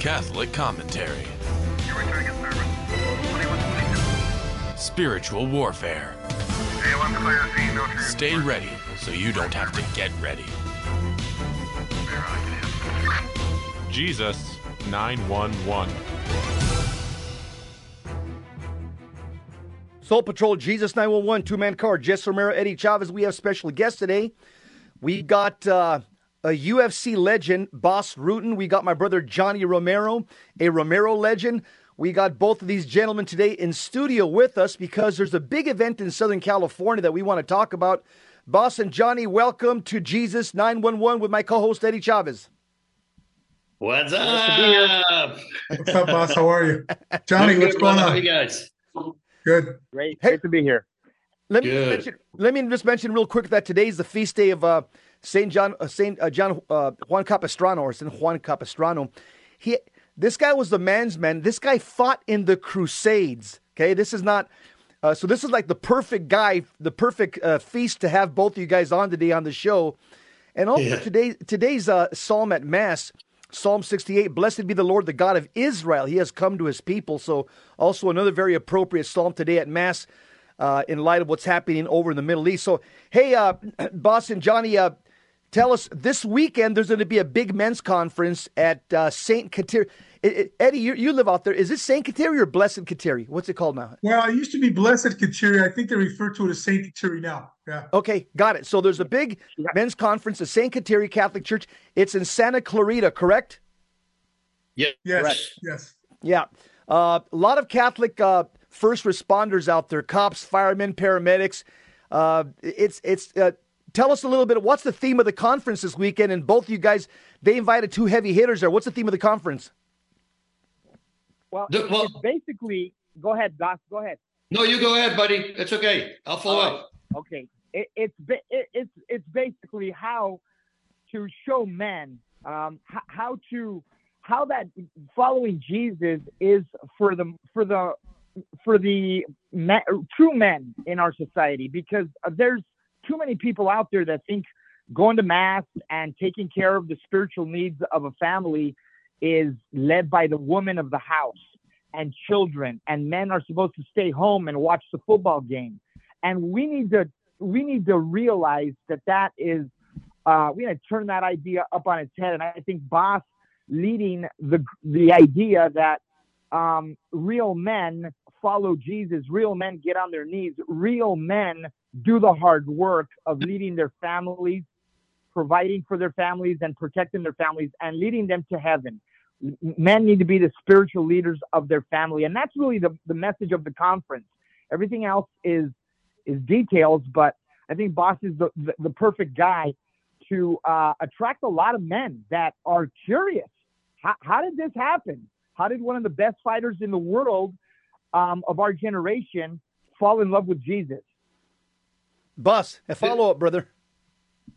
Catholic commentary. Spiritual warfare. Stay ready so you don't have to get ready. Jesus 911. Soul Patrol, Jesus 911, two man car, Jess Romero, Eddie Chavez. We have special guests today. We got uh, a UFC legend, Bas Rutten. We got my brother Johnny Romero, a Romero legend. We got both of these gentlemen today in studio with us because there's a big event in Southern California that we want to talk about. Bas and Johnny, welcome to Jesus 911 with my co host Eddie Chavez. What's up? What's up, Bas? How are you? Johnny, what's going How on? you guys? Good. Great, Hey. great to be here. Let me mention, let me just mention real quick that today is the feast day of uh, Saint John uh, Saint uh, John uh, Juan Capistrano or Saint Juan Capistrano. He this guy was the man's man. This guy fought in the Crusades. Okay, this is not. Uh, so this is like the perfect guy, the perfect uh, feast to have both of you guys on today on the show, and also Yeah. today today's uh, psalm at mass, Psalm sixty eight. Blessed be the Lord, the God of Israel. He has come to His people. So also another very appropriate psalm today at mass uh, in light of what's happening over in the Middle East. So, hey, uh, Bas and Johnny, uh, tell us this weekend there's going to be a big men's conference at uh, St. Kateri. I- I- Eddie, you, you live out there. Is it St. Kateri or Blessed Kateri? What's it called now? Well, it used to be Blessed Kateri. I think they refer to it as Saint Kateri now. Yeah. Okay, got it. So there's a big men's conference at St. Kateri Catholic Church. It's in Santa Clarita, correct? Yes. Yes. Correct. Yes. Yeah. Uh, a lot of Catholic uh, first responders out there, cops, firemen, paramedics. Uh, it's it's. Tell us a little bit. What's the theme of the conference this weekend? And both of you guys, they invited two heavy hitters there. What's the theme of the conference? Well, The- well- it's basically, go ahead, Doc. Go ahead. No, you go ahead, buddy. It's okay. I'll follow All right. up. Okay, it, it's it, it's it's basically how to show men um, h- how to how that following Jesus is for the for the for the me- true men in our society because there's too many people out there that think going to mass and taking care of the spiritual needs of a family is led by the woman of the house and children and men are supposed to stay home and watch the football game. And we need to we need to realize that that is uh, we need to turn that idea up on its head. And i think Bas leading the the idea that um, real men follow jesus real men get on their knees real men do the hard work of leading their families providing for their families and protecting their families and leading them to heaven. Men need to be the spiritual leaders of their family. And that's really the, the message of the conference. Everything else is is details but i think Bas is the, the, the perfect guy to uh, attract a lot of men that are curious. How, how did this happen? How did one of the best fighters in the world um, of our generation fall in love with jesus Bas, a follow up, brother.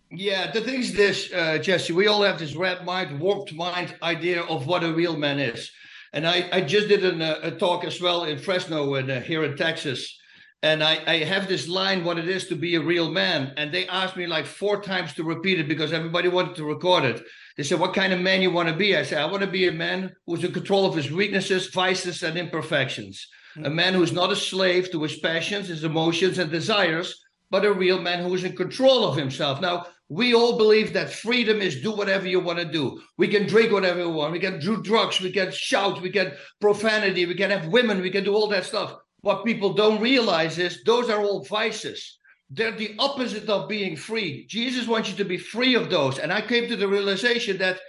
Yeah, the thing is this, uh, Jesse, we all have this red mind, warped mind idea of what a real man is. And I, I just did an, uh, a talk as well in Fresno and uh, here in Texas. And I, I have this line, what it is to be a real man. And they asked me like four times to repeat it because everybody wanted to record it. They said, What kind of man you want to be? I said, I want to be a man who's in control of his weaknesses, vices, and imperfections. A man who's not a slave to his passions, his emotions, and desires, but a real man who is in control of himself. Now, we all believe that freedom is do whatever you want to do. We can drink whatever we want. We can do drugs. We can shout. We can profanity. We can have women. We can do all that stuff. What people don't realize is those are all vices. They're the opposite of being free. Jesus wants you to be free of those. And I came to the realization that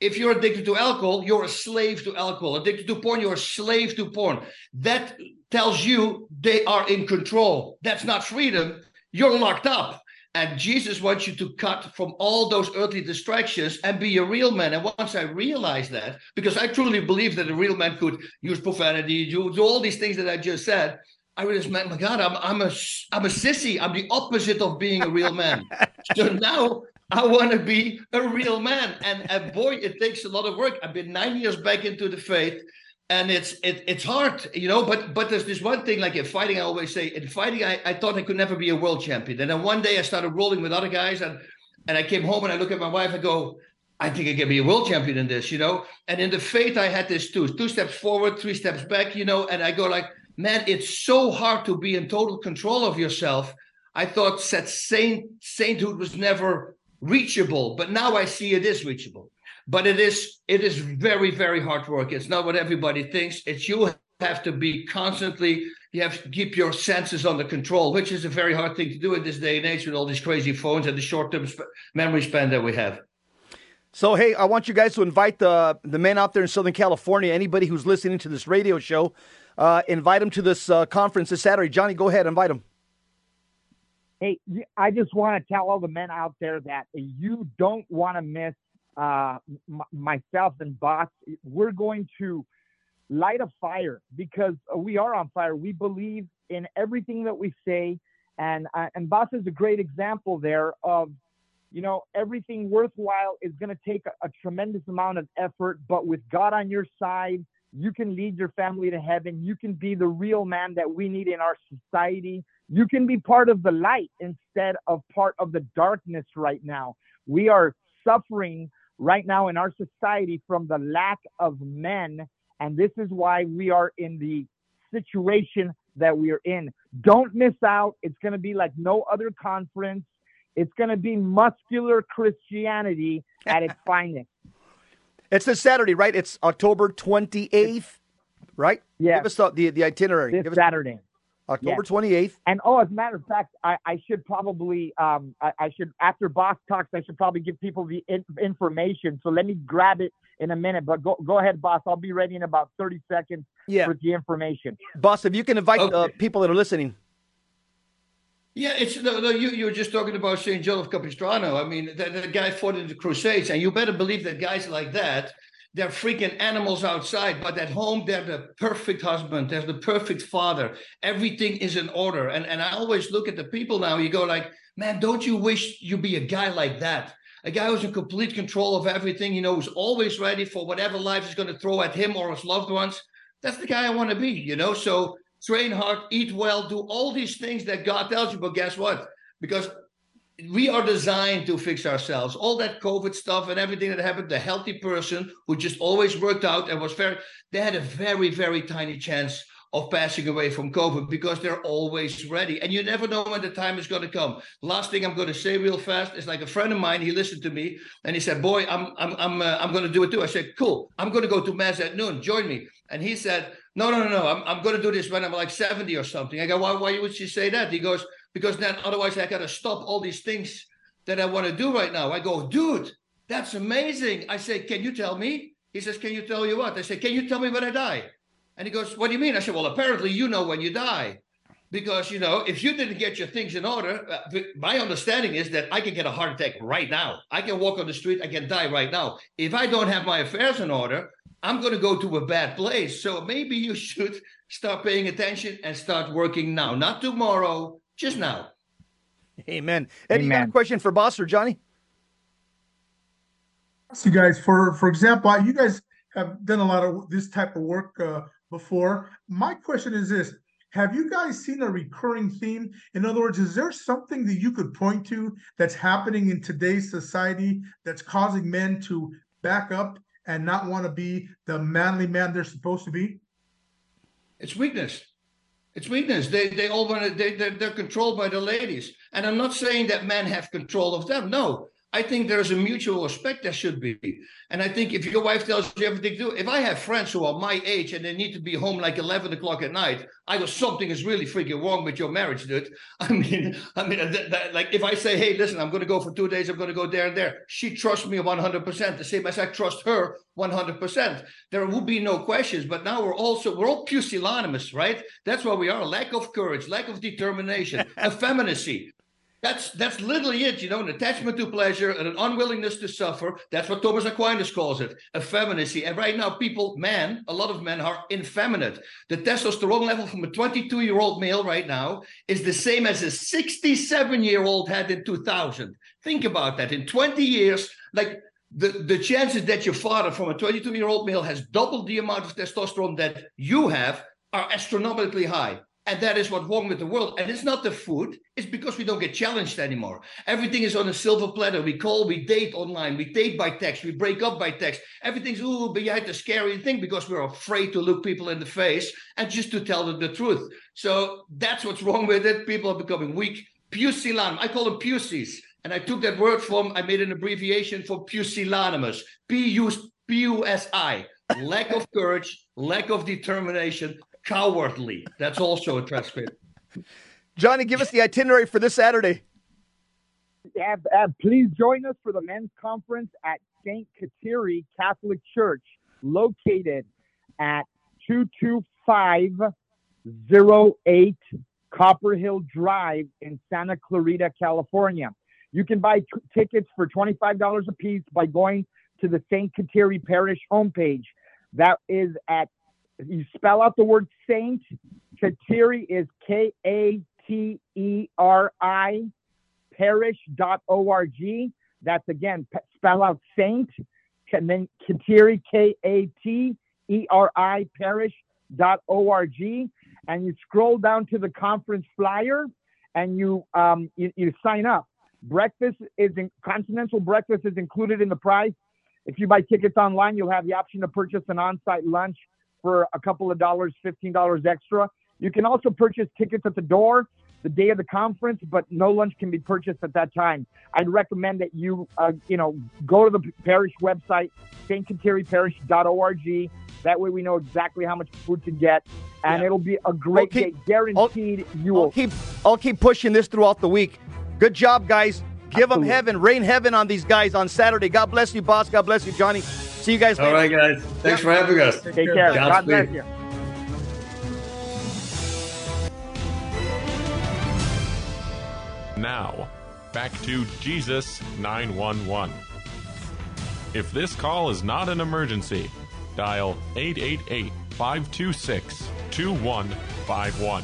if you're addicted to alcohol, you're a slave to alcohol. Addicted to porn, you're a slave to porn. That tells you they are in control. That's not freedom. You're locked up. And Jesus wants you to cut from all those earthly distractions and be a real man. And once I realized that, because I truly believe that a real man could use profanity, do, do all these things that I just said, I realized, man, my God, I'm I'm a I'm a sissy. I'm the opposite of being a real man. so now I want to be a real man. And, and boy, it takes a lot of work. I've been nine years back into the faith, and it's it, it's hard, you know. But but there's this one thing, like in fighting, I always say, in fighting, I, I thought I could never be a world champion. And then one day I started rolling with other guys, and and I came home and I look at my wife and go, I think I can be a world champion in this, you know. And in the faith, I had this too: two steps forward, three steps back, you know. And I go like, man, it's so hard to be in total control of yourself. I thought that saint sainthood was never reachable, but now I see it is reachable. But it is it is very very hard work. It's not what everybody thinks. It's you have to be constantly. You have to keep your senses under control, which is a very hard thing to do in this day and age with all these crazy phones and the short term sp- memory span that we have. So hey, I want you guys to invite the the men out there in Southern California. Anybody who's listening to this radio show, uh, invite them to this uh, conference this Saturday. Johnny, go ahead, invite them. Hey, I just want to tell all the men out there that you don't want to miss uh, m- myself and Bas. We're going to light a fire because we are on fire. We believe in everything that we say, and uh, and Bas is a great example there of, you know, everything worthwhile is going to take a, a tremendous amount of effort, but with God on your side, you can lead your family to heaven. You can be the real man that we need in our society. You can be part of the light instead of part of the darkness right now. We are suffering right now in our society from the lack of men. And this is why we are in the situation that we are in. Don't miss out. It's going to be like no other conference. It's going to be muscular Christianity at its finest. It's this Saturday, right? It's October 28th, right? Yeah. Give us the, the, the itinerary. This Give us Saturday. October yes. 28th. And oh, as a matter of fact, I, I should probably, um, I, I, should after Bas talks, I should probably give people the in, information. So let me grab it in a minute. But go go ahead, Bas. I'll be ready in about 30 seconds yeah. with the information. Bas, if you can invite Okay. the people that are listening. Yeah, it's no, no. You you were just talking about Saint John of Capistrano. I mean, the, the guy fought in the Crusades, and you better believe that guys like that, they're freaking animals outside, but at home they're the perfect husband, they're the perfect father. Everything is in order, and and I always look at the people now. You go like, man, don't you wish you be a guy like that? A guy who's in complete control of everything. You know, who's always ready for whatever life is going to throw at him or his loved ones. That's the guy I want to be. You know, so train hard, eat well, do all these things that God tells you. But guess what? Because we are designed to fix ourselves. All that COVID stuff and everything that happened, the healthy person who just always worked out and was very, they had a very, very tiny chance of passing away from COVID because they're always ready. And you never know when the time is going to come. Last thing I'm going to say real fast is like a friend of mine, he listened to me and he said, boy, I'm, I'm, I'm, uh, I'm going to do it too. I said, cool. I'm going to go to mass at noon. Join me. And he said, no, no, no, no. I'm, I'm going to do this when I'm like 70 or something. I go, why, why would you say that? He goes, because then otherwise I got to stop all these things that I want to do right now. I go, dude, that's amazing. I say, can you tell me? He says, can you tell you what? I say, can you tell me when I die? And he goes, what do you mean? I said, well, apparently you know when you die. Because, you know, if you didn't get your things in order, uh, my understanding is that I can get a heart attack right now. I can walk on the street, I can die right now. If I don't have my affairs in order, I'm going to go to a bad place. So maybe you should start paying attention and start working now, not tomorrow, just now. Amen. Eddie, you got a question for Boss or Johnny? ask you guys for for example you guys have done a lot of this type of work uh, before my question is this have you guys seen a recurring theme in other words is there something that you could point to that's happening in today's society that's causing men to back up and not want to be the manly man they're supposed to be It's weakness. It's weakness. They they all want to. They they're, they're controlled by the ladies. And I'm not saying that men have control of them. No, I think there's a mutual respect there should be. And I think if your wife tells you everything to do, if I have friends who are my age and they need to be home like 11 o'clock at night, I go something is really freaking wrong with your marriage, dude. I mean, I mean, that, that, like if I say, hey, listen, I'm going to go for two days, I'm going to go there and there. She trusts me 100%. The same as I trust her 100%. There will be no questions. But now we're also we're all pusillanimous, right? That's why we are. Lack of courage, lack of determination, effeminacy. That's that's literally it, you know, an attachment to pleasure and an unwillingness to suffer. That's what Thomas Aquinas calls it, effeminacy. And right now, people, men, a lot of men are effeminate. The testosterone level from a 22-year-old male right now is the same as a 67-year-old had in 2000. Think about that. In 20 years, like the, the chances that your father from a 22 year old male has doubled the amount of testosterone that you have are astronomically high. And that is what's wrong with the world. And it's not the food, it's because we don't get challenged anymore. Everything is on a silver platter. We call, we date online, we date by text, we break up by text. Everything's ooh, behind the scary thing because we're afraid to look people in the face and just to tell them the truth. So that's what's wrong with it. People are becoming weak. Pusillanimous. I call them pussies. And I took that word from, I made an abbreviation for pusillanimous. P-U-S-I. Lack of courage, lack of determination, cowardly. That's also a transcript. Johnny, give us the itinerary for this Saturday. Have, have, please join us for the men's conference at St. Kateri Catholic Church, located at 22508 Copper Hill Drive in Santa Clarita, California. You can buy t- tickets for $25 a piece by going to the St. Kateri Parish homepage. That is at you spell out the word saint. Kateri is K A T E R I parish.org. That's again, spell out saint, and then Kateri, K A T E R I parish.org. And you scroll down to the conference flyer and you, um, you, you sign up. Breakfast is in, continental breakfast is included in the price. If you buy tickets online, you'll have the option to purchase an on-site lunch for a couple of dollars, $15 extra. You can also purchase tickets at the door the day of the conference, but no lunch can be purchased at that time. I'd recommend that you, uh, you know, go to the parish website, stkateriparish.org. That way we know exactly how much food to get, and yeah. it'll be a great keep, day. Guaranteed I'll, you will. I'll keep, I'll keep pushing this throughout the week. Good job, guys. Give Absolutely. them heaven, rain heaven on these guys on Saturday. God bless you, Bas. God bless you, Johnny. See you guys later. All right, guys. Thanks yeah. for having us. Take, Take care. God, God bless you. Now, back to Jesus 911. If this call is not an emergency, dial 888 526 2151.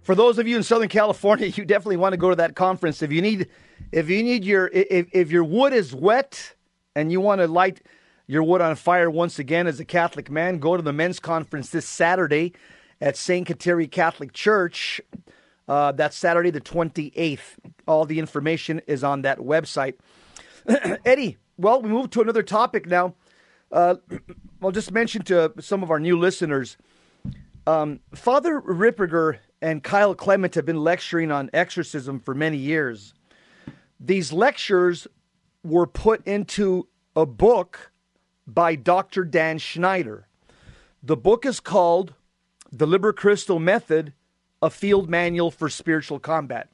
For those of you in Southern California, you definitely want to go to that conference. If you need if you need your if, if your wood is wet and you want to light your wood on fire once again as a Catholic man, go to the men's conference this Saturday at St. Kateri Catholic Church. Uh, that's Saturday the 28th. All the information is on that website. Eddie, well, we move to another topic now. Uh, I'll just mention to some of our new listeners um, Father Ripperger and Kyle Clement have been lecturing on exorcism for many years. These lectures were put into a book by Dr. Dan Schneider. The book is called The Liber Christo Method, a field manual for spiritual combat.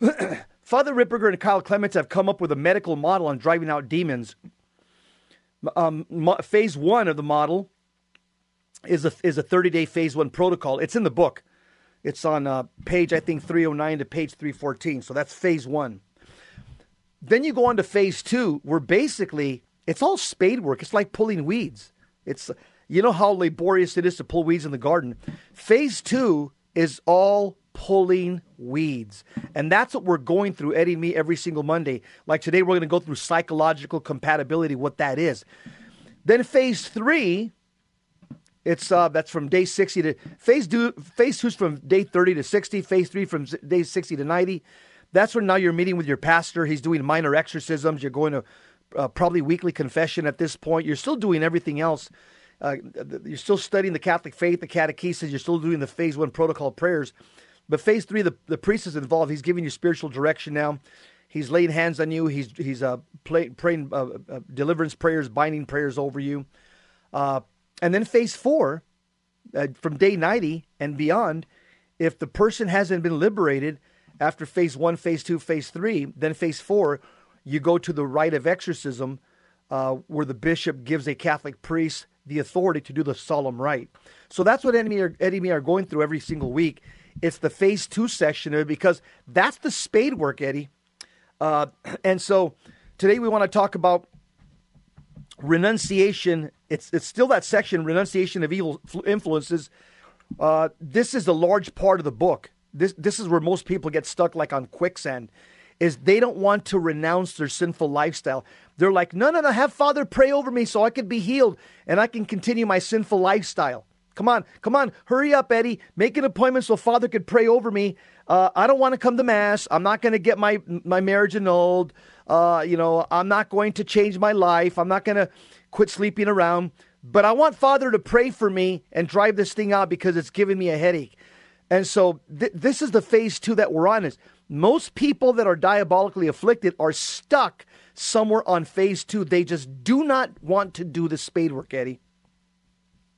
Father Ripperger and Kyle Clements have come up with a medical model on driving out demons. Um, phase one of the model is a is a 30 day phase one protocol. It's in the book. It's on uh, page I think 309 to page 314. So that's phase one. Then you go on to phase two, where basically it's all spade work. It's like pulling weeds. It's you know how laborious it is to pull weeds in the garden. Phase two is all pulling weeds. And that's what we're going through, Eddie and me, every single Monday. Like today, we're going to go through psychological compatibility, what that is. Then phase three, it's uh, that's from day 60 to phase two, phase two's from day 30 to 60, phase three from day 60 to 90. That's when now you're meeting with your pastor. He's doing minor exorcisms. You're going to uh, probably weekly confession at this point. You're still doing everything else. Uh, you're still studying the Catholic faith, the catechesis. You're still doing the phase one protocol prayers. But phase three, the, the priest is involved. He's giving you spiritual direction now. He's laying hands on you. He's he's uh, play, praying uh, uh, deliverance prayers, binding prayers over you. Uh, and then phase four, uh, from day 90 and beyond, if the person hasn't been liberated after phase one, phase two, phase three, then phase four, you go to the rite of exorcism, uh, where the bishop gives a Catholic priest the authority to do the solemn rite. So that's what Eddie and me are going through every single week. It's the phase two section of it because that's the spade work, Eddie. Uh, and so today we want to talk about renunciation. It's it's still that section, renunciation of evil influences. Uh, this is a large part of the book. This this is where most people get stuck, like on quicksand. Is they don't want to renounce their sinful lifestyle. They're like, no, no, no, have Father pray over me so I can be healed and I can continue my sinful lifestyle. Come on, come on, hurry up, Eddie. Make an appointment so Father could pray over me. Uh, I don't want to come to mass. I'm not going to get my my marriage annulled. Uh, you know, I'm not going to change my life. I'm not going to quit sleeping around. But I want Father to pray for me and drive this thing out because it's giving me a headache. And so th- this is the phase two that we're on. Is most people that are diabolically afflicted are stuck somewhere on phase two. They just do not want to do the spade work, Eddie.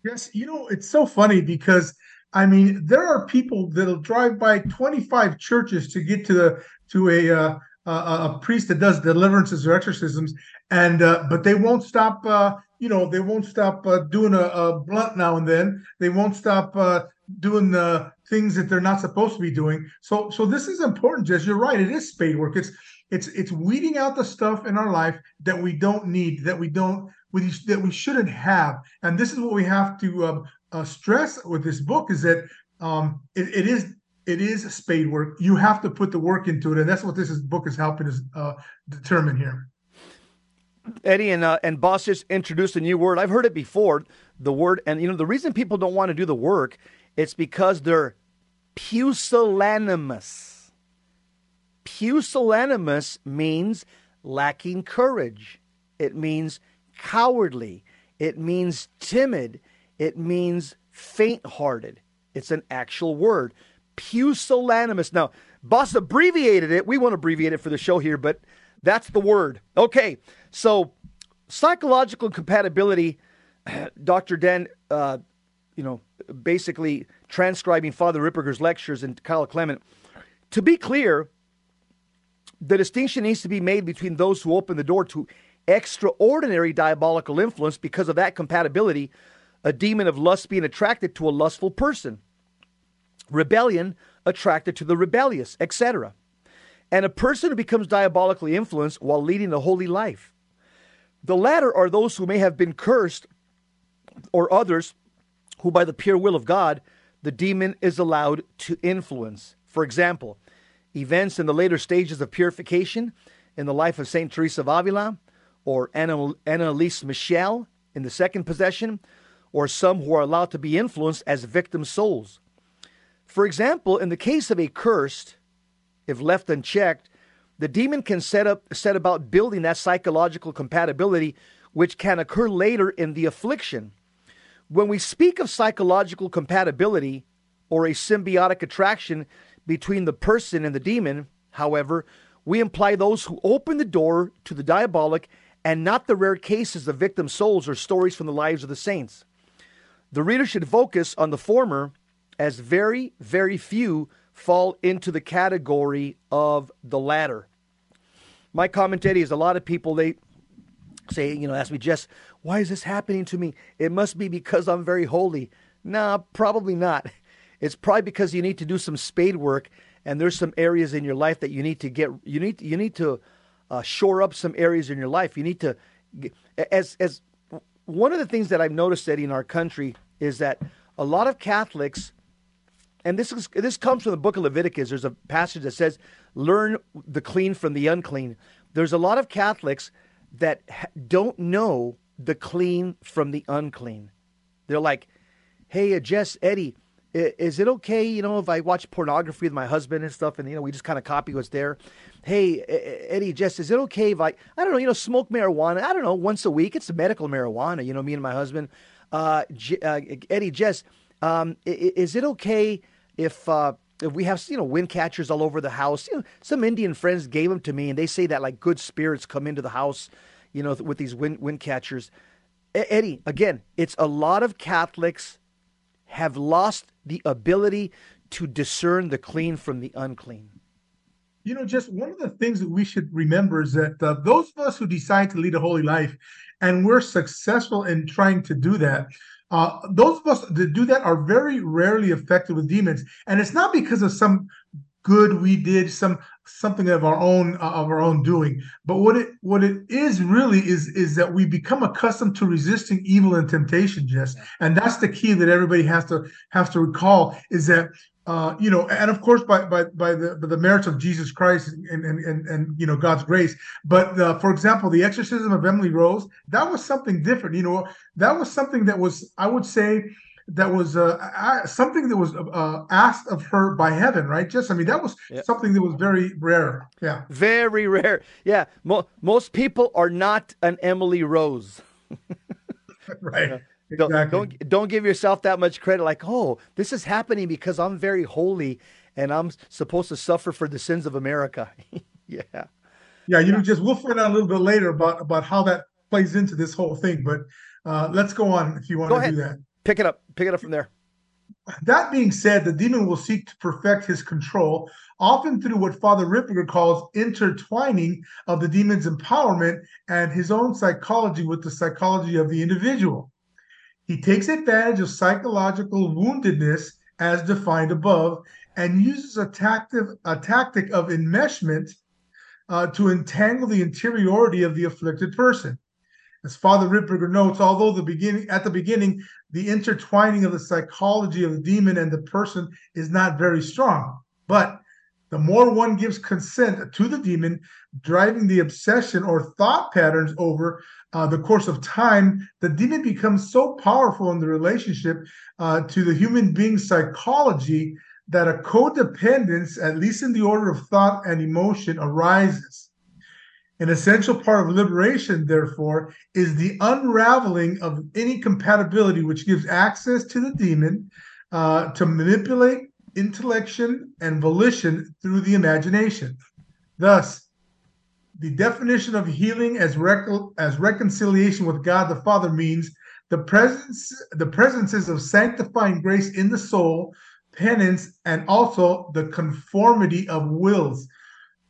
Yes, you know, it's so funny because I mean, there are people that'll drive by 25 churches to get to the to a uh, a, a priest that does deliverances or exorcisms, and uh, but they won't stop. Uh, you know, they won't stop uh, doing a, a, blunt now and then. They won't stop uh, doing the things that they're not supposed to be doing. So, so this is important, Jess. You're right. It is spade work. It's it's it's weeding out the stuff in our life that we don't need, that we don't, we, that we shouldn't have. And this is what we have to um, uh, stress with this book is that um, it, it is it is spade work. You have to put the work into it, and that's what this is, book is helping us uh, determine here. Eddie and uh, and Bas just introduced a new word. I've heard it before. The word, and you know, the reason people don't want to do the work, it's because they're pusillanimous. Pusillanimous means lacking courage. It means cowardly. It means timid. It means faint hearted. It's an actual word. Pusillanimous. Now, Bas abbreviated it. We won't abbreviate it for the show here, but that's the word. Okay, so psychological compatibility, Dr. Dan, uh, you know, basically transcribing Father Ripperger's lectures and Kyle Clement. To be clear, the distinction needs to be made between those who open the door to extraordinary diabolical influence because of that compatibility, a demon of lust being attracted to a lustful person, rebellion attracted to the rebellious, etc. And a person who becomes diabolically influenced while leading a holy life. The latter are those who may have been cursed, or others who, by the pure will of God, the demon is allowed to influence. For example, events in the later stages of purification in the life of St. Teresa of Avila, or Anneliese Michel in the second possession, or some who are allowed to be influenced as victim souls. For example, in the case of a cursed, if left unchecked, the demon can set up set about building that psychological compatibility which can occur later in the affliction. When we speak of psychological compatibility or a symbiotic attraction between the person and the demon, however, we imply those who open the door to the diabolic and not the rare cases of victim souls or stories from the lives of the saints. The reader should focus on the former, as very, very few fall into the category of the latter. My commentary is a lot of people, they say, you know, ask me, Jess, why is this happening to me? It must be because I'm very holy. Nah, probably not. It's probably because you need to do some spade work and there's some areas in your life that you need to get, you need, you need to uh, shore up some areas in your life. You need to, as as one of the things that I've noticed Eddie in our country is that a lot of Catholics, and this is this comes from the book of Leviticus. There's a passage that says, "Learn the clean from the unclean." There's a lot of Catholics that don't know the clean from the unclean. They're like, "Hey, uh, Jess, Eddie." Is it okay, you know, if I watch pornography with my husband and stuff, and you know, we just kind of copy what's there? hey, Eddie, Jess, is it okay if I, I don't know, you know, smoke marijuana? I don't know, once a week. It's medical marijuana, you know, me and my husband. Uh, uh, Eddie, Jess, um, is it okay if, uh, if we have, you know, wind catchers all over the house? You know, some Indian friends gave them to me, and they say that like good spirits come into the house, you know, with these wind, wind catchers. Eddie, again, it's a lot of Catholics have lost the ability to discern the clean from the unclean you know, just one of the things that we should remember is that uh, those of us who decide to lead a holy life and we're successful in trying to do that, uh, those of us that do that are very rarely affected with demons. And it's not because of some good we did, some something of our own uh, of our own doing. But what it what it is really is is that we become accustomed to resisting evil and temptation, Jess. And that's the key that everybody has to has to recall is that uh, you know, and of course by by by the by the merits of Jesus Christ and and and, and you know God's grace. But uh, for example, the exorcism of Emily Rose that was something different. You know, that was something that was I would say that was uh, something that was uh, asked of her by heaven, right? Just, I mean, that was yep. something that was very rare. Yeah. Very rare. Yeah. Mo- most people are not an Emily Rose. right. Don't, exactly. don't don't give yourself that much credit. Like, oh, this is happening because I'm very holy and I'm supposed to suffer for the sins of America. yeah. Yeah, you yeah. just we'll find out a little bit later about about how that plays into this whole thing. But uh, let's go on if you want go to ahead. do that. Pick it up. Pick it up from there. That being said, the demon will seek to perfect his control, often through what Father Ripperger calls intertwining of the demon's empowerment and his own psychology with the psychology of the individual. He takes advantage of psychological woundedness as defined above and uses a, tactic, a tactic of enmeshment uh, to entangle the interiority of the afflicted person. As Father Ripperger notes, although the beginning at the beginning, the intertwining of the psychology of the demon and the person is not very strong. But the more one gives consent to the demon, driving the obsession or thought patterns over uh, the course of time, the demon becomes so powerful in the relationship uh, to the human being's psychology that a codependence, at least in the order of thought and emotion, arises. An essential part of liberation, therefore, is the unraveling of any compatibility which gives access to the demon uh, to manipulate intellection and volition through the imagination. Thus, the definition of healing as, as reconciliation with God the Father means the presence the presences of sanctifying grace in the soul penance, and also the conformity of wills.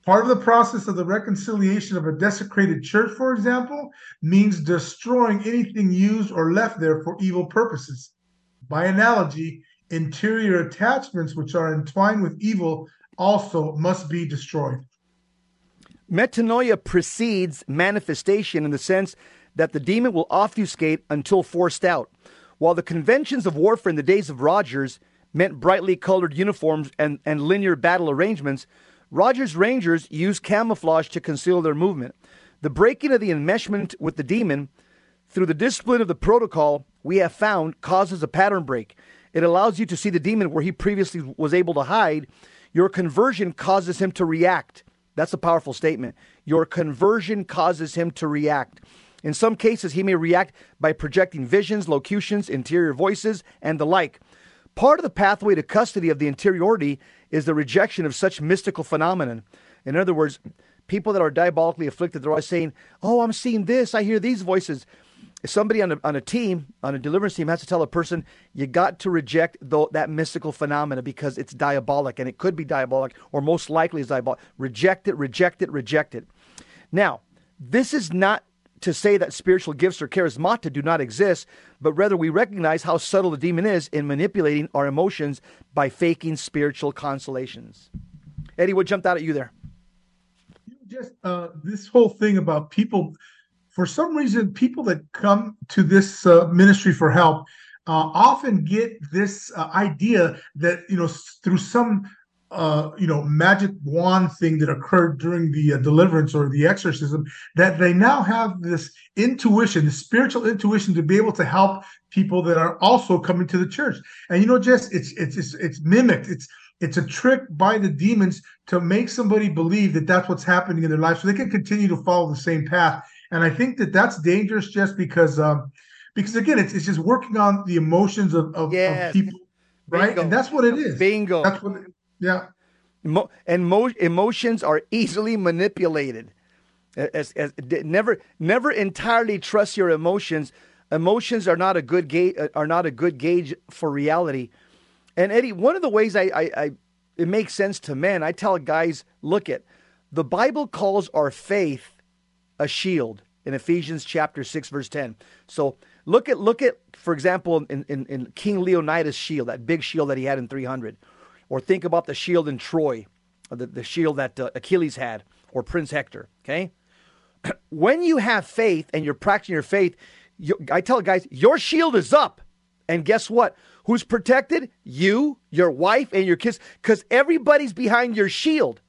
Part of the process of the reconciliation of a desecrated church, for example, means destroying anything used or left there for evil purposes. By analogy, interior attachments which are entwined with evil also must be destroyed. Metanoia precedes manifestation in the sense that the demon will obfuscate until forced out. While the conventions of warfare in the days of Rogers meant brightly colored uniforms and, and linear battle arrangements, Rogers' Rangers used camouflage to conceal their movement. The breaking of the enmeshment with the demon through the discipline of the protocol we have found causes a pattern break. It allows you to see the demon where he previously was able to hide. Your conversion causes him to react. That's a powerful statement. Your conversion causes him to react. In some cases, he may react by projecting visions, locutions, interior voices, and the like. Part of the pathway to custody of the interiority is the rejection of such mystical phenomenon. In other words, people that are diabolically afflicted, they're always saying, Oh, I'm seeing this, I hear these voices. If somebody on a, on a team, on a deliverance team, has to tell a person, You got to reject the, that mystical phenomena because it's diabolic, and it could be diabolic, or most likely is diabolic. Reject it, reject it, reject it. Now, this is not to say that spiritual gifts or charismata do not exist, but rather we recognize how subtle the demon is in manipulating our emotions by faking spiritual consolations. Eddie, what jumped out at you there? Just uh, this whole thing about people, for some reason, people that come to this uh, ministry for help uh, often get this uh, idea that, you know, through some uh, you know, magic wand thing that occurred during the uh, deliverance or the exorcism, that they now have this intuition, the spiritual intuition to be able to help people that are also coming to the church. And you know, just it's it's it's, it's mimicked. It's it's a trick by the demons to make somebody believe that that's what's happening in their life, so they can continue to follow the same path. And I think that that's dangerous, just because um, because again, it's it's just working on the emotions of of, yes. of people, right? Bingo. And that's what it is. Bingo. That's what. It, yeah. And mo- emotions are easily manipulated. As, as, never, never entirely trust your emotions. Emotions are not a good gauge. Are not a good gauge for reality. And Eddie, one of the ways I, I, I it makes sense to men. I tell guys, look at the Bible calls our faith a shield in Ephesians chapter six verse ten. So look at look at for example in, in, in King Leonidas' shield, that big shield that he had in three hundred. Or think about the shield in Troy, the, the shield that uh, Achilles had, or Prince Hector. Okay? when you have faith and you're practicing your faith, you, I tell guys, your shield is up. And guess what? Who's protected? You, your wife, and your kids, because everybody's behind your shield.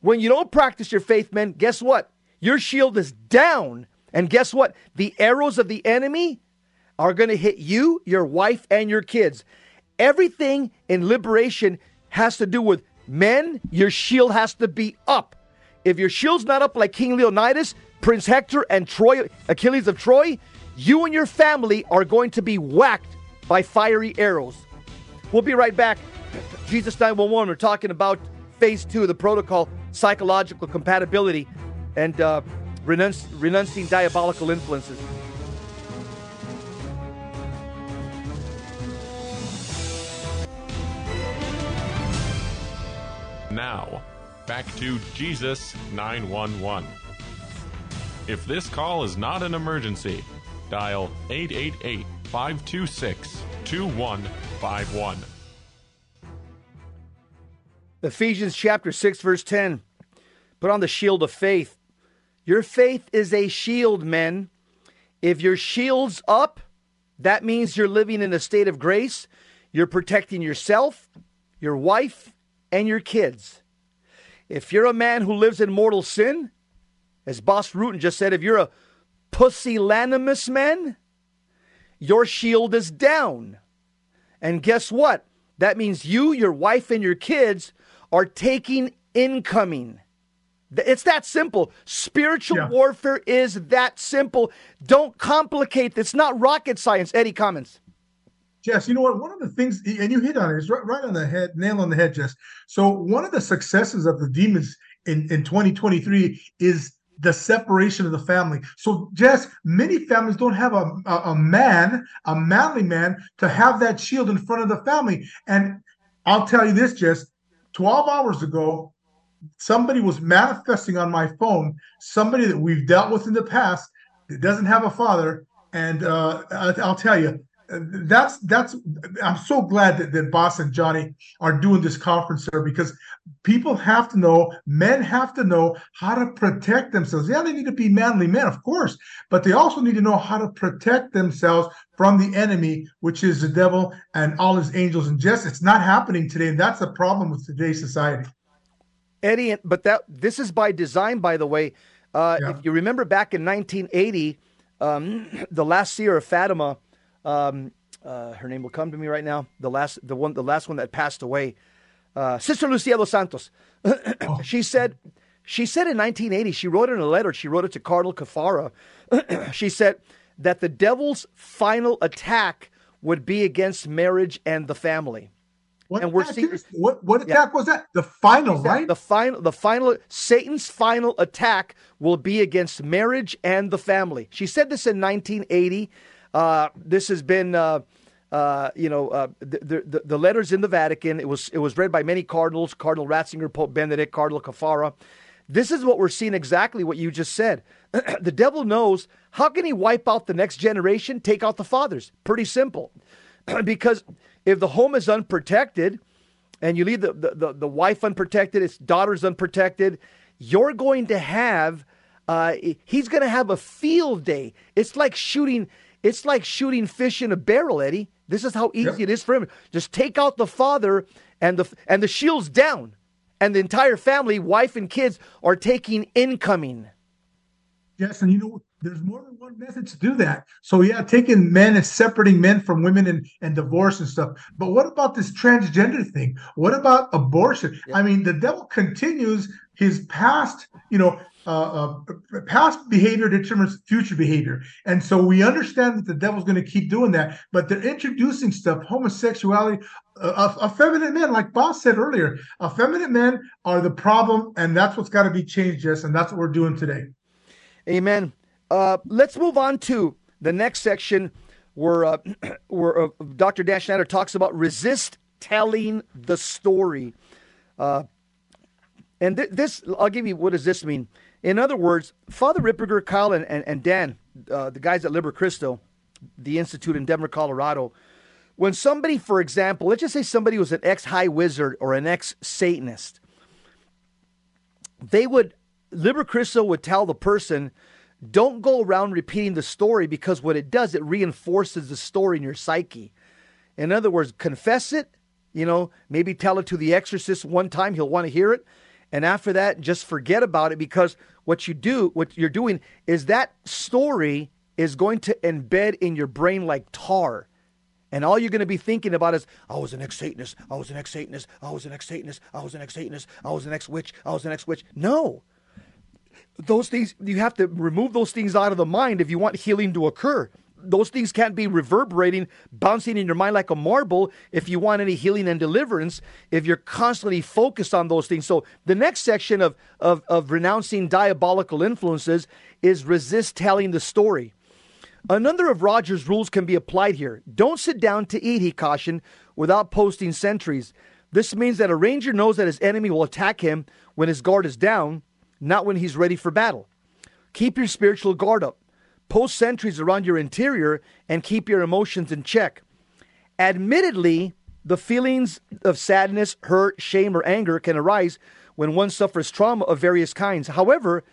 When you don't practice your faith, men, guess what? Your shield is down. And guess what? The arrows of the enemy are going to hit you, your wife, and your kids. Everything in liberation has to do with men. Your shield has to be up. If your shield's not up like King Leonidas, Prince Hector, and Troy, Achilles of Troy, you and your family are going to be whacked by fiery arrows. We'll be right back. Jesus 911, we're talking about phase two of the protocol, psychological compatibility, and uh, renunci- renouncing diabolical influences. Now, back to Jesus 911. If this call is not an emergency, dial 888 526 2151. Ephesians chapter 6, verse 10. Put on the shield of faith. Your faith is a shield, men. If your shield's up, that means you're living in a state of grace. You're protecting yourself, your wife, and your kids. If you're a man who lives in mortal sin, as Bas Rutten just said, if you're a pusillanimous man, your shield is down. And guess what? That means you, your wife, and your kids are taking incoming. It's that simple. Spiritual Yeah. warfare is that simple. Don't complicate. It's not rocket science. Eddie, comments. Jess, you know what? One of the things, and you hit on it, is right, right on the head, nail on the head, Jess. So one of the successes of the demons in, in 2023 is the separation of the family. So, Jess, many families don't have a, a, a man, a manly man, to have that shield in front of the family. And I'll tell you this, Jess, 12 hours ago, somebody was manifesting on my phone, somebody that we've dealt with in the past that doesn't have a father. And uh, I'll tell you, that's that's i'm so glad that, that Bas and johnny are doing this conference sir because people have to know men have to know how to protect themselves yeah they need to be manly men of course but they also need to know how to protect themselves from the enemy which is the devil and all his angels and just it's not happening today and that's the problem with today's society Eddie, but that this is by design, by the way. Uh, Yeah. If you remember back in 1980, um, the last seer of Fatima, um, uh, her name will come to me right now. The last, the one, the last one that passed away, uh, Sister Lucia dos Santos. she said, she said in 1980, she wrote in a letter. She wrote it to Cardinal Caffarra. she said that the devil's final attack would be against marriage and the family. what And we're seeing- what what attack was that the final right The final, the final, Satan's final attack will be against marriage and the family. She said this in 1980. Uh, this has been, uh, uh, you know, uh, the, the the letters in the Vatican. It was it was read by many cardinals: Cardinal Ratzinger, Pope Benedict, Cardinal Caffarra. This is what we're seeing exactly what you just said. the devil knows how can he wipe out the next generation, take out the fathers. Pretty simple, because if the home is unprotected and you leave the, the, the, the wife unprotected, its daughter's unprotected, you're going to have uh, he's going to have a field day. It's like shooting it's like shooting fish in a barrel, Eddie. This is how easy Yep. it is for him. Just take out the father and the and the shield's down. And the entire family, wife and kids, are taking incoming. Yes, and you know, there's more than one method to do that. So yeah, taking men and separating men from women and, and divorce and stuff. But what about this transgender thing? What about abortion? I mean, the devil continues his past, you know, uh, uh, past behavior determines future behavior, and so we understand that the devil's going to keep doing that. But they're introducing stuff, homosexuality, uh, effeminate men, like Bas said earlier. Effeminate men are the problem, and that's what's got to be changed, Jess, and that's what we're doing today. Amen. Uh, let's move on to the next section where, uh, where uh, Dr. Dan Schneider talks about resist telling the story. And th- this, I'll give you what does this mean. In other words, Father Ripperger, Kyle, and, and, and Dan, uh, the guys at Liber Christo, the Institute in Denver, Colorado, when somebody, for example, let's just say somebody was an ex high wizard or an ex Satanist, they would Liber Christo would tell the person, don't go around repeating the story because what it does, it reinforces the story in your psyche. In other words, confess it, you know, maybe tell it to the exorcist one time, he'll want to hear it. And after that, just forget about it because what you do, what you're doing is that story is going to embed in your brain like tar. And all you're going to be thinking about is, I was an ex Satanist, I was an ex Satanist, I was an ex Satanist, I was an ex Satanist, I was an ex witch, I was an ex witch. No. Those things, you have to remove those things out of the mind if you want healing to occur. Those things can't be reverberating, bouncing in your mind like a marble if you want any healing and deliverance, if you're constantly focused on those things. So, the next section of, of, of renouncing diabolical influences is resist telling the story. Another of Rogers' rules can be applied here. Don't sit down to eat, he cautioned, without posting sentries. This means that a ranger knows that his enemy will attack him when his guard is down, not when he's ready for battle. Keep your spiritual guard up. Post sentries around your interior and keep your emotions in check. Admittedly, the feelings of sadness, hurt, shame, or anger can arise when one suffers trauma of various kinds. However,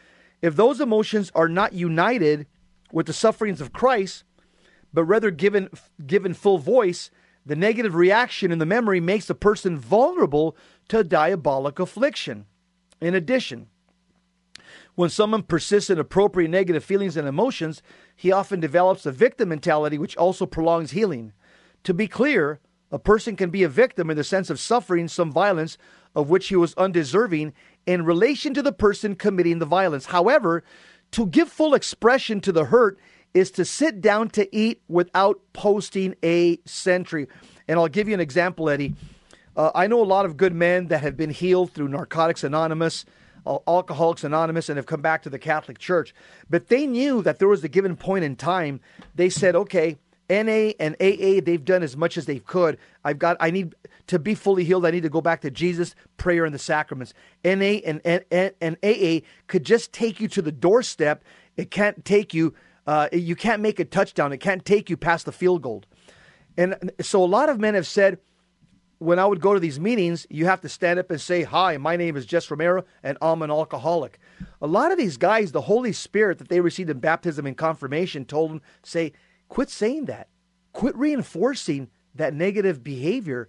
if those emotions are not united with the sufferings of Christ, but rather given given full voice, the negative reaction in the memory makes the person vulnerable to diabolic affliction. In addition, when someone persists in appropriate negative feelings and emotions, he often develops a victim mentality, which also prolongs healing. To be clear, a person can be a victim in the sense of suffering some violence of which he was undeserving in relation to the person committing the violence. However, to give full expression to the hurt is to sit down to eat without posting a sentry. And I'll give you an example, Eddie. Uh, I know a lot of good men that have been healed through Narcotics Anonymous, Alcoholics Anonymous, and have come back to the Catholic Church. But they knew that there was a given point in time. They said, okay, NA and AA, they've done as much as they could. I've got, I need to be fully healed. I need to go back to Jesus, prayer, and the sacraments. NA and, and, and AA could just take you to the doorstep. It can't take you, uh, you can't make a touchdown. It can't take you past the field goal. And so a lot of men have said, when I would go to these meetings, you have to stand up and say, Hi, my name is Jess Romero, and I'm an alcoholic. A lot of these guys, the Holy Spirit that they received in baptism and confirmation told them, say, Quit saying that. Quit reinforcing that negative behavior.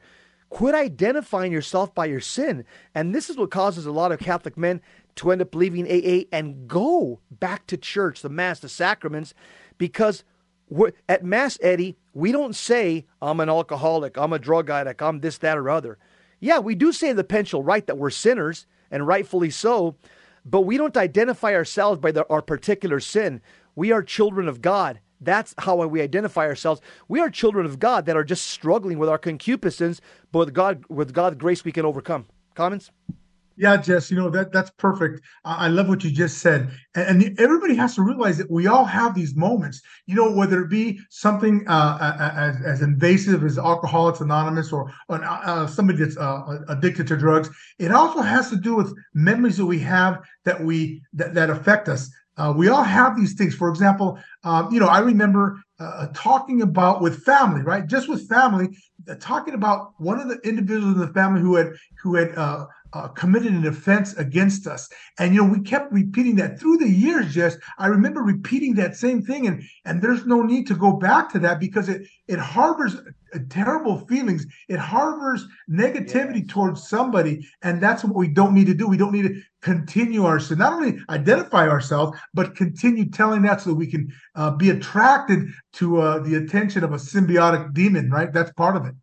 Quit identifying yourself by your sin. And this is what causes a lot of Catholic men to end up leaving AA and go back to church, the Mass, the sacraments, because at Mass, Eddie, we don't say, I'm an alcoholic, I'm a drug addict, I'm this, that, or other. Yeah, we do say the penal right that we're sinners, and rightfully so, but we don't identify ourselves by the, our particular sin. We are children of God. That's how we identify ourselves. We are children of God that are just struggling with our concupiscence, but with God, with God's grace, we can overcome. Comments? Yeah, Jess, you know that that's perfect. I, I love what you just said, and, and, everybody has to realize that we all have these moments. You know, whether it be something uh, as, as invasive as Alcoholics Anonymous or, or uh, somebody that's uh, addicted to drugs, it also has to do with memories that we have that we that, that affect us. Uh, we all have these things. For example, um, you know, I remember uh, talking about with family, right? Just with family, uh, talking about one of the individuals in the family who had who had uh, uh, committed an offense against us, and you know, we kept repeating that through the years. Just I remember repeating that same thing, and and there's no need to go back to that because it it harbors terrible feelings. It harbors negativity yes. towards somebody, and that's what we don't need to do. We don't need to continue our sin, not only identify ourselves, but continue telling that so that we can uh, be attracted to uh, the attention of a symbiotic demon. Right? That's part of it.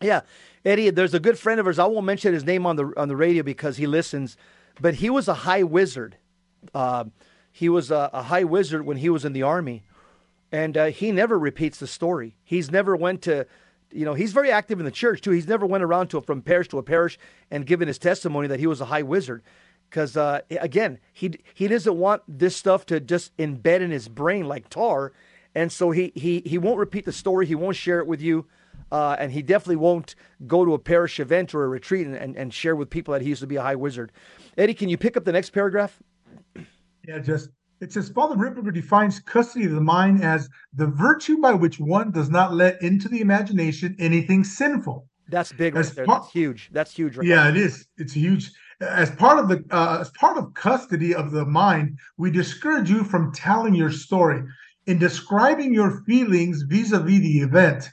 Yeah, Eddie. There's a good friend of ours. I won't mention his name on the on the radio because he listens, but he was a high wizard. Uh, he was a, a high wizard when he was in the army and uh, he never repeats the story. He's never went to you know, he's very active in the church too. He's never went around to from parish to a parish and given his testimony that he was a high wizard. Because uh, again, he he doesn't want this stuff to just embed in his brain like tar, and so he he he won't repeat the story. He won't share it with you, uh, and he definitely won't go to a parish event or a retreat and, and, and share with people that he used to be a high wizard. Eddie, can you pick up the next paragraph? Yeah, just it says Father Ripperger defines custody of the mind as the virtue by which one does not let into the imagination anything sinful. That's big right. Part, That's huge. That's huge right Yeah, it is. It's huge. As part of the uh, as part of custody of the mind, we discourage you from telling your story in describing your feelings vis-a-vis the event.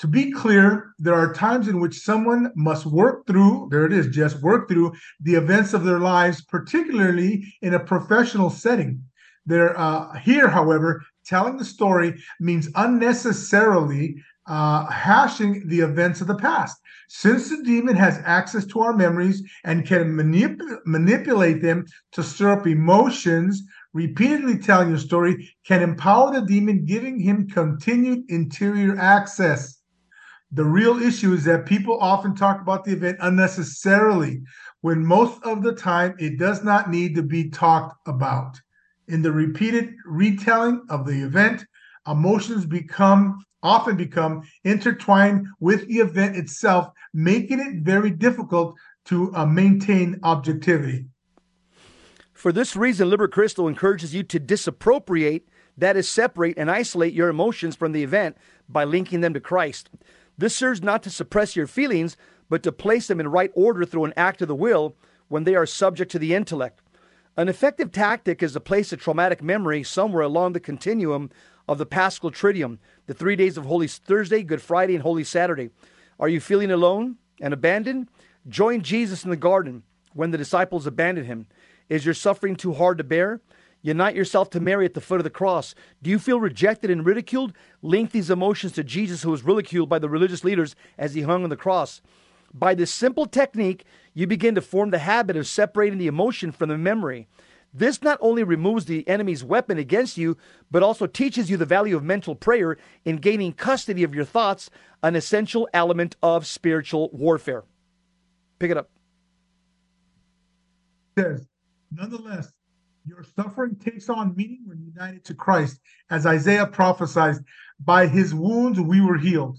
To be clear, there are times in which someone must work through, there it is, just work through the events of their lives, particularly in a professional setting. There, uh, here, however, telling the story means unnecessarily uh, hashing the events of the past. Since the demon has access to our memories and can manip- manipulate them to stir up emotions, repeatedly telling the story can empower the demon, giving him continued interior access. The real issue is that people often talk about the event unnecessarily, when most of the time it does not need to be talked about. In the repeated retelling of the event, emotions become often become intertwined with the event itself, making it very difficult to uh, maintain objectivity. For this reason, Liber Christo encourages you to disappropriate, that is, separate and isolate your emotions from the event by linking them to Christ. This serves not to suppress your feelings, but to place them in right order through an act of the will when they are subject to the intellect. An effective tactic is to place a traumatic memory somewhere along the continuum of the Paschal Triduum, the three days of Holy Thursday, Good Friday, and Holy Saturday. Are you feeling alone and abandoned? Join Jesus in the garden when the disciples abandoned him. Is your suffering too hard to bear? Unite yourself to Mary at the foot of the cross. Do you feel rejected and ridiculed? Link these emotions to Jesus, who was ridiculed by the religious leaders as he hung on the cross. By this simple technique, you begin to form the habit of separating the emotion from the memory. This not only removes the enemy's weapon against you, but also teaches you the value of mental prayer in gaining custody of your thoughts, an essential element of spiritual warfare. Pick it up. Says, nonetheless, your suffering takes on meaning when united to Christ, as Isaiah prophesied, by his wounds we were healed.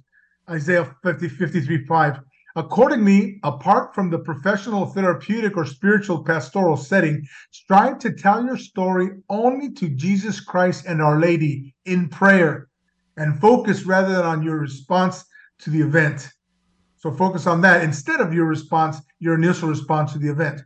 Isaiah 50, 53 5. Accordingly, apart from the professional, therapeutic, or spiritual pastoral setting, strive to tell your story only to Jesus Christ and Our Lady in prayer and focus rather than on your response to the event. So focus on that instead of your response, your initial response to the event.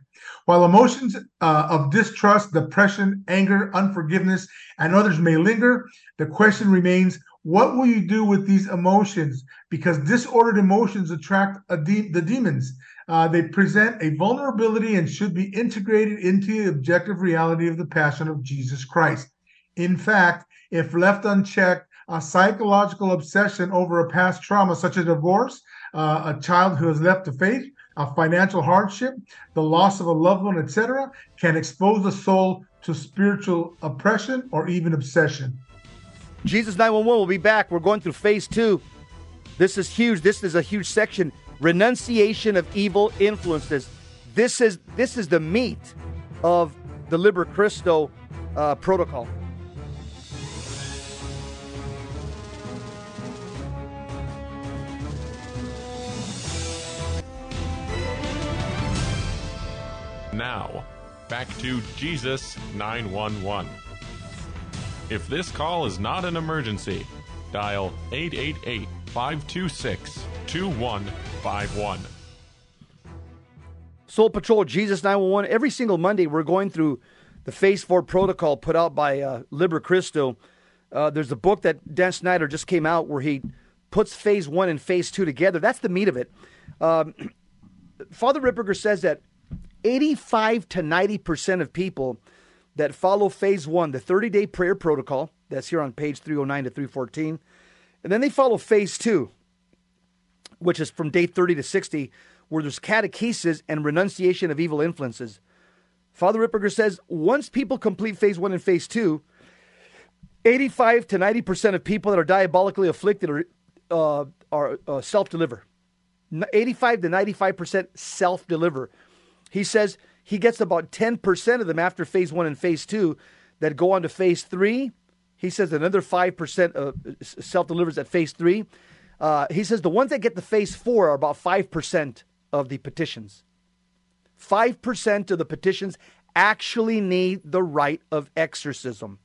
While emotions uh, of distrust, depression, anger, unforgiveness, and others may linger, the question remains what will you do with these emotions? Because disordered emotions attract de- the demons. Uh, they present a vulnerability and should be integrated into the objective reality of the passion of Jesus Christ. In fact, if left unchecked, a psychological obsession over a past trauma, such as divorce, uh, a child who has left the faith, a financial hardship, the loss of a loved one, etc., can expose the soul to spiritual oppression or even obsession. Jesus 911 will be back. We're going through phase two. This is huge. This is a huge section. Renunciation of evil influences. This is this is the meat of the Liber Christo uh, protocol. Now, back to Jesus 911. If this call is not an emergency, dial 888 526 2151. Soul Patrol, Jesus 911. Every single Monday, we're going through the Phase 4 protocol put out by uh, Liber Christo. Uh, there's a book that Dan Schneider just came out where he puts Phase 1 and Phase 2 together. That's the meat of it. Um, Father Ripperger says that 85 to 90% of people that follow phase one, the 30 day prayer protocol, that's here on page 309 to 314, and then they follow phase two, which is from day 30 to 60, where there's catechesis and renunciation of evil influences. Father Ripperger says once people complete phase one and phase two, 85 to 90% of people that are diabolically afflicted are, uh, are uh, self deliver. 85 to 95% self deliver. He says he gets about 10% of them after phase one and phase two that go on to phase three. He says another 5% uh, self delivers at phase three. Uh, he says the ones that get to phase four are about 5% of the petitions. 5% of the petitions actually need the rite of exorcism.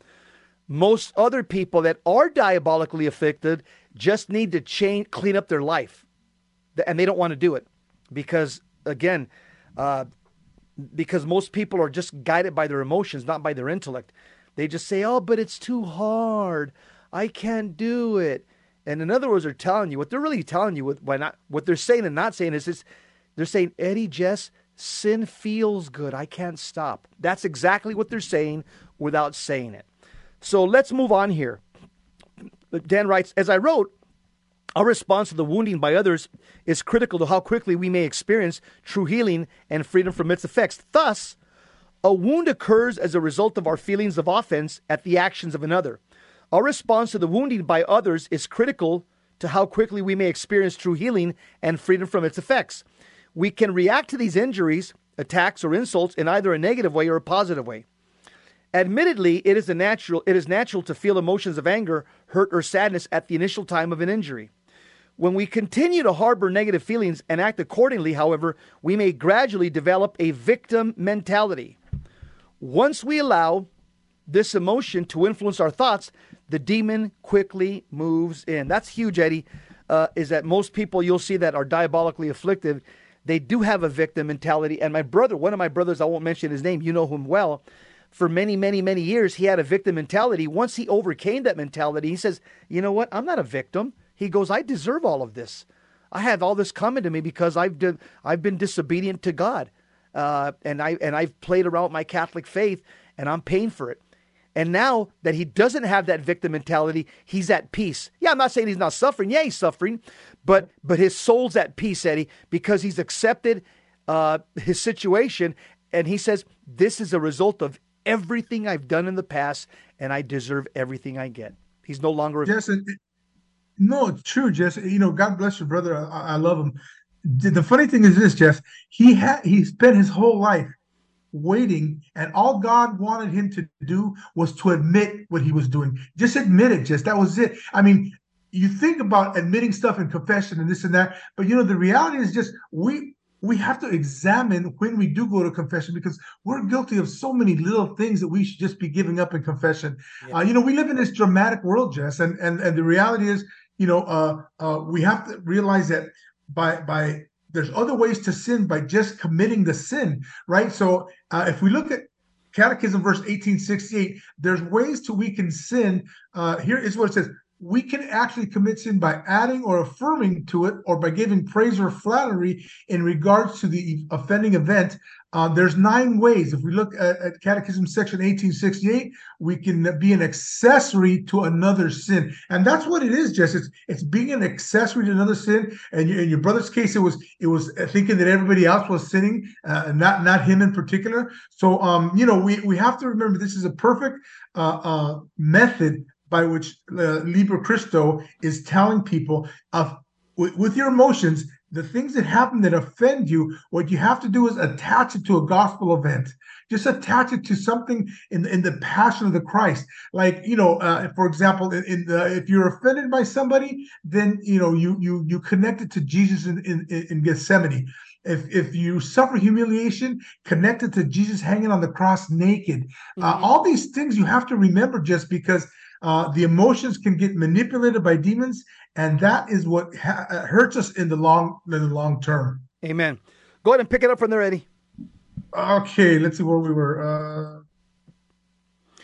Most other people that are diabolically afflicted just need to change, clean up their life. And they don't want to do it because, again, uh, because most people are just guided by their emotions, not by their intellect. They just say, "Oh, but it's too hard. I can't do it." And in other words, they're telling you what they're really telling you with by not what they're saying and not saying is this: they're saying, "Eddie, Jess, sin feels good. I can't stop." That's exactly what they're saying without saying it. So let's move on here. Dan writes, as I wrote, our response to the wounding by others is critical to how quickly we may experience true healing and freedom from its effects. Thus, a wound occurs as a result of our feelings of offense at the actions of another. Our response to the wounding by others is critical to how quickly we may experience true healing and freedom from its effects. We can react to these injuries, attacks, or insults in either a negative way or a positive way. Admittedly, it is natural it is natural to feel emotions of anger, hurt, or sadness at the initial time of an injury. When we continue to harbor negative feelings and act accordingly, however, we may gradually develop a victim mentality. Once we allow this emotion to influence our thoughts, the demon quickly moves in. That's huge, Eddie. Uh, is that most people you'll see that are diabolically afflicted, they do have a victim mentality. And my brother, one of my brothers, I won't mention his name, you know him well for many, many, many years, he had a victim mentality. Once he overcame that mentality, he says, You know what? I'm not a victim. He goes, I deserve all of this. I have all this coming to me because I've, I've been disobedient to God. Uh, and, I, and I've played around my Catholic faith, and I'm paying for it. And now that he doesn't have that victim mentality, he's at peace. Yeah, I'm not saying he's not suffering. Yeah, he's suffering, but but his soul's at peace, Eddie, because he's accepted uh, his situation, and he says this is a result of everything I've done in the past, and I deserve everything I get. He's no longer. Yes, no, it's true, Jess. You know, God bless your brother. I, I love him. The, funny thing is this, Jess. He had he spent his whole life waiting, and all God wanted him to do was to admit what he was doing. Just admit it, Jess. That was it. I mean, you think about admitting stuff in confession and this and that, but you know, the reality is just we we have to examine when we do go to confession because we're guilty of so many little things that we should just be giving up in confession. Yeah. Uh, you know, we live in this dramatic world, Jess, and and and the reality is, you know, uh, uh, we have to realize that by by there's other ways to sin by just committing the sin, right? So uh, if we look at Catechism verse 1868, there's ways to we can sin. Uh, here is what it says: we can actually commit sin by adding or affirming to it or by giving praise or flattery in regards to the offending event. Uh, there's nine ways. If we look at, at, Catechism section 1868, we can be an accessory to another sin. And that's what it is, Jess. It's, it's being an accessory to another sin. And in your brother's case, it was it was thinking that everybody else was sinning, uh, not not him in particular. So um, you know, we, we have to remember this is a perfect uh, uh method by which uh, Liber Christo is telling people of with your emotions, the things that happen that offend you, what you have to do is attach it to a gospel event. Just attach it to something in, in the passion of the Christ. Like, you know, uh, for example, in, in the, if you're offended by somebody, then, you know, you you you connect it to Jesus in, in, in Gethsemane. If, if you suffer humiliation, connected to Jesus hanging on the cross naked. Uh, mm-hmm. Uh, all these things you have to remember just because uh, the emotions can get manipulated by demons, and that is what ha- uh, hurts us in the long in the long term. Amen. Go ahead and pick it up from there, Eddie. Okay, let's see where we were. Uh,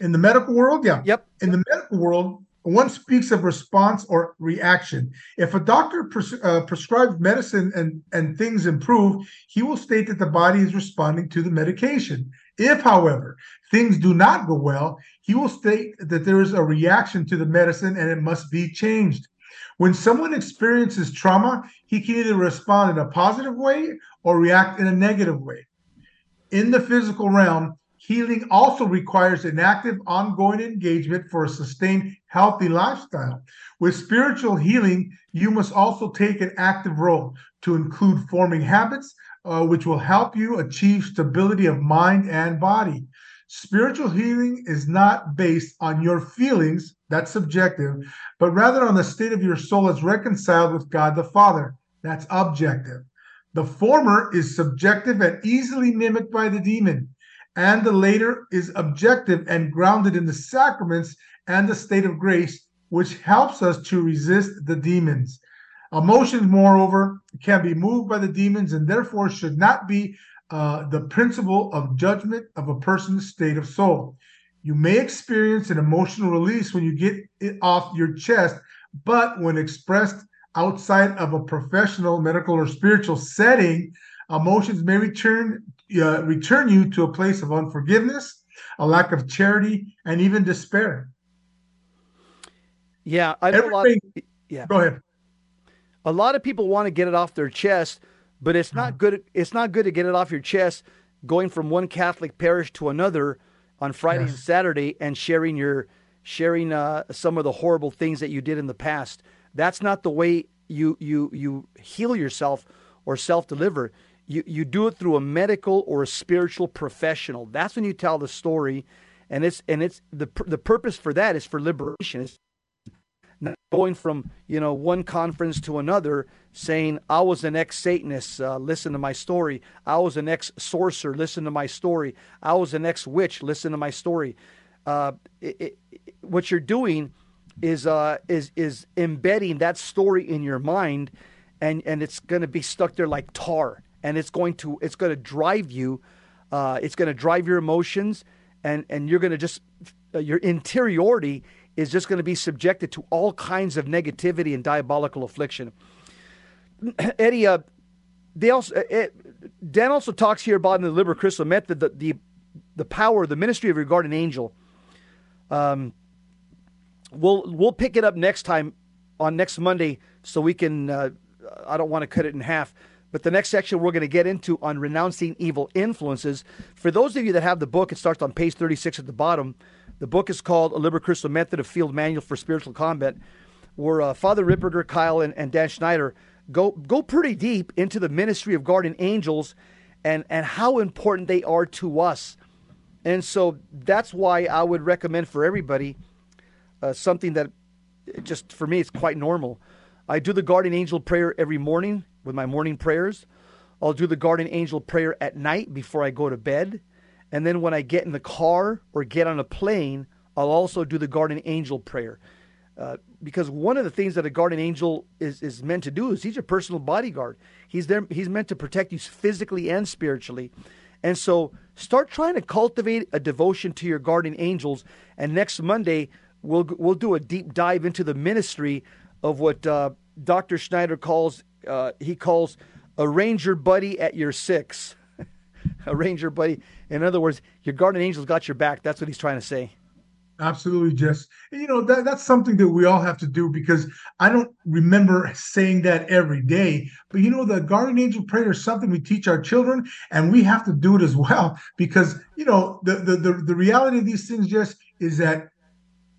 in the medical world, yeah. Yep. In the medical world, one speaks of response or reaction. If a doctor pres- uh, prescribes medicine and, and things improve, he will state that the body is responding to the medication. If, however, things do not go well, he will state that there is a reaction to the medicine and it must be changed. When someone experiences trauma, he can either respond in a positive way or react in a negative way. In the physical realm, healing also requires an active, ongoing engagement for a sustained, healthy lifestyle. With spiritual healing, you must also take an active role to include forming habits, uh, which will help you achieve stability of mind and body. Spiritual healing is not based on your feelings, that's subjective, but rather on the state of your soul as reconciled with God the Father, that's objective. The former is subjective and easily mimicked by the demon, and the later is objective and grounded in the sacraments and the state of grace, which helps us to resist the demons. Emotions, moreover, can be moved by the demons and therefore should not be uh, the principle of judgment of a person's state of soul. You may experience an emotional release when you get it off your chest, but when expressed outside of a professional, medical, or spiritual setting, emotions may return uh, return you to a place of unforgiveness, a lack of charity, and even despair. Yeah, I know a lot. Everything. yeah. Go ahead. A lot of people want to get it off their chest, but it's not good. It's not good to get it off your chest going from one Catholic parish to another on Friday and Saturday and sharing your sharing uh, some of the horrible things that you did in the past. That's not the way you you you heal yourself or self deliver. You you do it through a medical or a spiritual professional. That's when you tell the story, and it's and it's the the purpose for that is for liberation. It's going from you know one conference to another saying i was an ex-satanist uh, listen to my story. I was an ex-sorcerer listen to my story. I was an ex-witch listen to my story. Uh, it, it, what you're doing is uh, is is embedding that story in your mind and and it's going to be stuck there like tar and it's going to it's going to drive you uh, it's going to drive your emotions and and you're going to just uh, your interiority is just going to be subjected to all kinds of negativity and diabolical affliction. Eddie, uh, they also, uh, Dan also talks here about in the Liber Christo Method the, the the power, the ministry of your guardian angel. Um, we'll we'll pick it up next time on next Monday, so we can. Uh, I don't want to cut it in half. But the next section we're going to get into on renouncing evil influences. For those of you that have the book, it starts on page 36 at the bottom. The book is called A Liber Christo Method of Field Manual for Spiritual Combat, where uh, Father Ripperger, Kyle, and, and Dan Schneider go go pretty deep into the ministry of guardian angels and, and how important they are to us. And so that's why I would recommend for everybody uh, something that just for me it's quite normal. I do the guardian angel prayer every morning with my morning prayers. I'll do the guardian angel prayer at night before I go to bed. And then when I get in the car or get on a plane, I'll also do the guardian angel prayer. Uh, because one of the things that a guardian angel is, is meant to do is he's your personal bodyguard. He's there. He's meant to protect you physically and spiritually. And so start trying to cultivate a devotion to your guardian angels. And next Monday we'll we'll do a deep dive into the ministry of what uh, Dr. Schneider calls uh, he calls a ranger buddy at your six. a ranger buddy. In other words, your guardian angel's got your back. That's what he's trying to say. Absolutely, Jess. You know that that's something that we all have to do because I don't remember saying that every day. But you know, the guardian angel prayer is something we teach our children, and we have to do it as well because you know the the the, the reality of these things, Jess, is that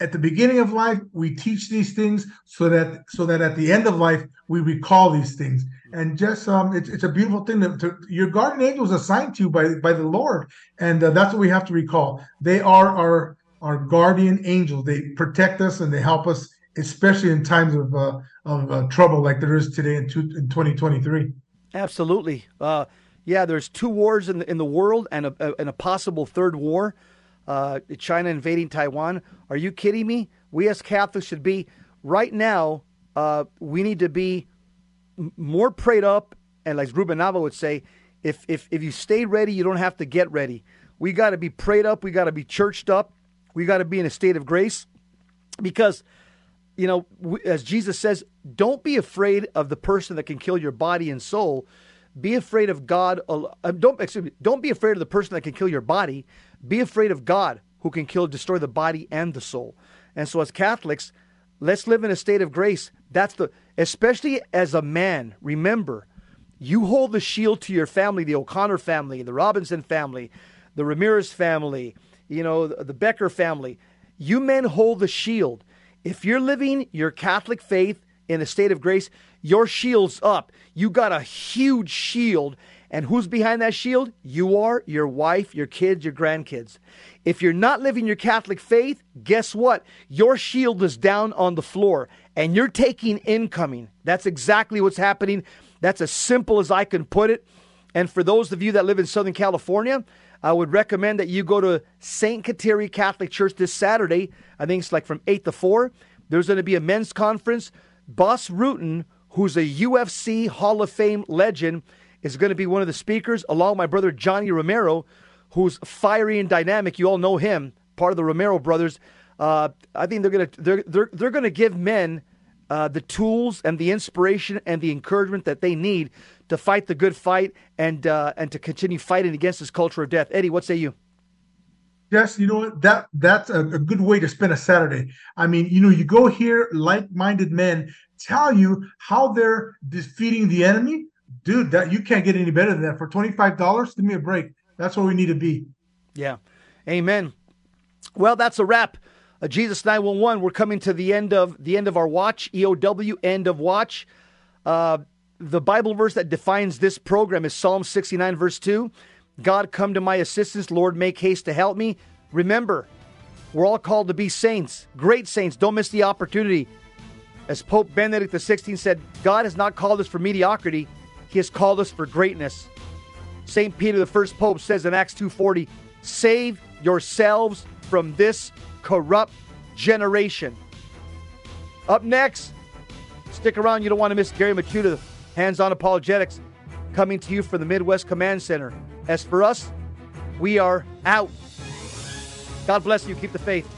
at the beginning of life we teach these things so that so that at the end of life we recall these things and just um it's, it's a beautiful thing that to, your guardian angels assigned to you by by the lord and uh, that's what we have to recall they are our our guardian angels they protect us and they help us especially in times of uh, of uh, trouble like there is today in, two, in 2023 Absolutely. Uh, yeah, there's two wars in the, in the world and a, a, and a possible third war. Uh, China invading Taiwan. Are you kidding me? We as Catholics should be right now. Uh, we need to be more prayed up, and like Ruben Nava would say, if if if you stay ready, you don't have to get ready. We got to be prayed up. We got to be churched up. We got to be in a state of grace, because you know, as Jesus says, don't be afraid of the person that can kill your body and soul. Be afraid of God. uh, Don't excuse me. Don't be afraid of the person that can kill your body. Be afraid of God, who can kill, destroy the body and the soul. And so, as Catholics, let's live in a state of grace. That's the, especially as a man. Remember, you hold the shield to your family, the O'Connor family, the Robinson family, the Ramirez family, you know, the, Becker family. You men hold the shield. If you're living your Catholic faith in a state of grace, your shield's up. You got a huge shield. And who's behind that shield? You are, your wife, your kids, your grandkids. If you're not living your Catholic faith, guess what? Your shield is down on the floor and you're taking incoming. That's exactly what's happening. That's as simple as I can put it. And for those of you that live in Southern California, I would recommend that you go to St. Kateri Catholic Church this Saturday. I think it's like from 8 to 4. There's going to be a men's conference. Bas Rutten, who's a UFC Hall of Fame legend, is going to be one of the speakers, along with my brother Johnny Romero, who's fiery and dynamic. You all know him, part of the Romero brothers. Uh, I think they're going to they're they're, they're going to give men uh, the tools and the inspiration and the encouragement that they need to fight the good fight and uh, and to continue fighting against this culture of death. Eddie, what say you? Yes, you know what? That that's a, a, good way to spend a Saturday. I mean, you know, you go hear like-minded men tell you how they're defeating the enemy. Dude, that you can't get any better than that. For $25, give me a break. That's where we need to be. Yeah. Amen. Well, that's a wrap. Uh, Jesus 911, we're coming to the end of the end of our watch, EOW, end of watch. Uh, the Bible verse that defines this program is Psalm 69, verse 2. God, come to my assistance. Lord, make haste to help me. Remember, we're all called to be saints, great saints. Don't miss the opportunity. As Pope Benedict XVI said, God has not called us for mediocrity, He has called us for greatness. St. Peter, the first pope, says in Acts 2.40, Save yourselves from this corrupt generation. Up next, stick around. You don't want to miss Gary Michuta, Hands On Apologetics, coming to you from the Midwest Command Center. As for us, we are out. God bless you. Keep the faith.